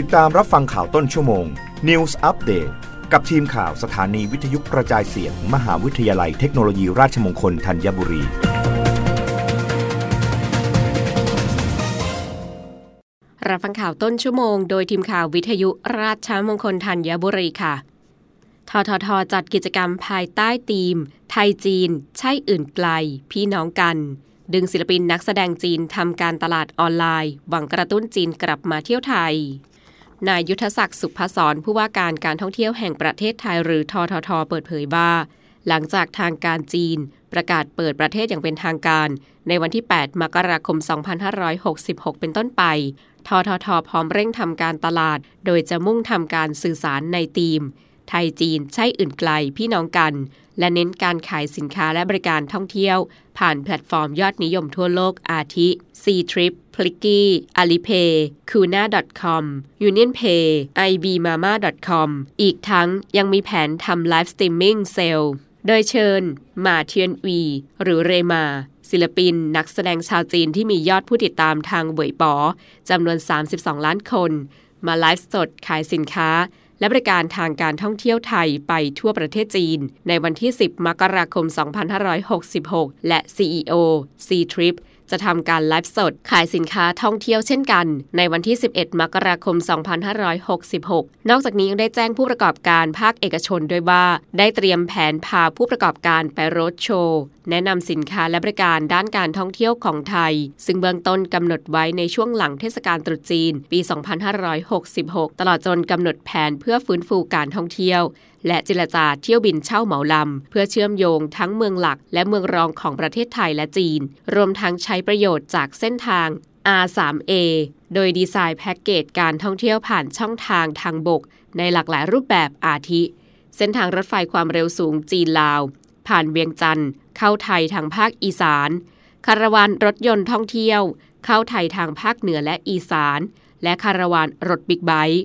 ติดตามรับฟังข่าวต้นชั่วโมง News Update กับทีมข่าวสถานีวิทยุกระจายเสียง มหาวิทยาลัยเทคโนโลยีราชมงคลธัญบุรี รับฟังข่าวต้นชั่วโมง โดยทีมข่าววิทยุราชมงคลธัญบุรีค่ะ ทททจัดกิจกรรมภายใต้ธีม ไทยจีน ใช่อื่นไกล พี่น้องกันดึงศิลปินนักแสดงจีนทำการตลาดออนไลน์ หวังกระตุ้นจีนกลับมาเที่ยวไทย นายยุทธศักดิ์สุภศรผู้ว่าการการท่องเที่ยวแห่งประเทศไทยหรือททท เปิดเผยว่า หลังจากทางการจีน ประกาศเปิดประเทศอย่างเป็นทางการ ในวันที่ 8 มกราคม 2566 เป็นต้นไป ททท พร้อมเร่งทำการตลาด โดยจะมุ่งทำการสื่อสารในธีม ไทยจีนใช่อื่นไกลพี่น้องกัน และเน้นการขายสินค้าและบริการท่องเที่ยว ผ่านแพลตฟอร์มยอดนิยมทั่วโลกอาทิ C-Trip, p l i c k y Alipay, Qunar.com, UnionPay, Lvmama.com อีกทั้งยังมีแผนทำ live streaming sale โดยเชิญ มาเทียนวี หรือเรมา ศิลปิน นักแสดงชาวจีนที่มียอดผู้ติดตามทางเวยป๋อจำนวน 32 ล้านคน มาไลฟ์สดขายสินค้า และบริการทางการท่องเที่ยวไทยไปทั่วประเทศจีน ในวันที่ 10 มกราคม 2566 และ CEO C-Trip จะทำการไลฟ์สด ขายสินค้าท่องเที่ยวเช่นกัน ในวันที่ 11 มกราคม 2566 นอกจากนี้ยังได้แจ้งผู้ประกอบการภาคเอกชนด้วยว่า ได้เตรียมแผนพาผู้ประกอบการไปรถโชว์ แนะนำสินค้าและบริการด้านการท่องเที่ยวของไทย ซึ่งเบื้องต้นกำหนดไว้ในช่วงหลังเทศกาลตรุษจีน ปี 2566 ตลอดจนกำหนดแผนเพื่อฟื้นฟูการท่องเที่ยว และเจรจาเที่ยวบินเช่าเหมาลำ เพื่อเชื่อมโยงทั้งเมืองหลักและเมืองรองของประเทศไทยและจีน รวมทั้งใช้ประโยชน์จากเส้นทาง R3A โดยดีไซน์แพ็กเกจการท่องเที่ยวผ่านช่องทางทางบก ในหลากหลายรูปแบบอาทิ เส้นทางรถไฟความเร็วสูงจีนลาว ผ่านเวียงจันทร์เข้าไทยทางภาคอีสาน คาราวานรถยนต์ท่องเที่ยว เข้าไทยทางภาคเหนือและอีสาน และคาราวานรถบิ๊กไบค์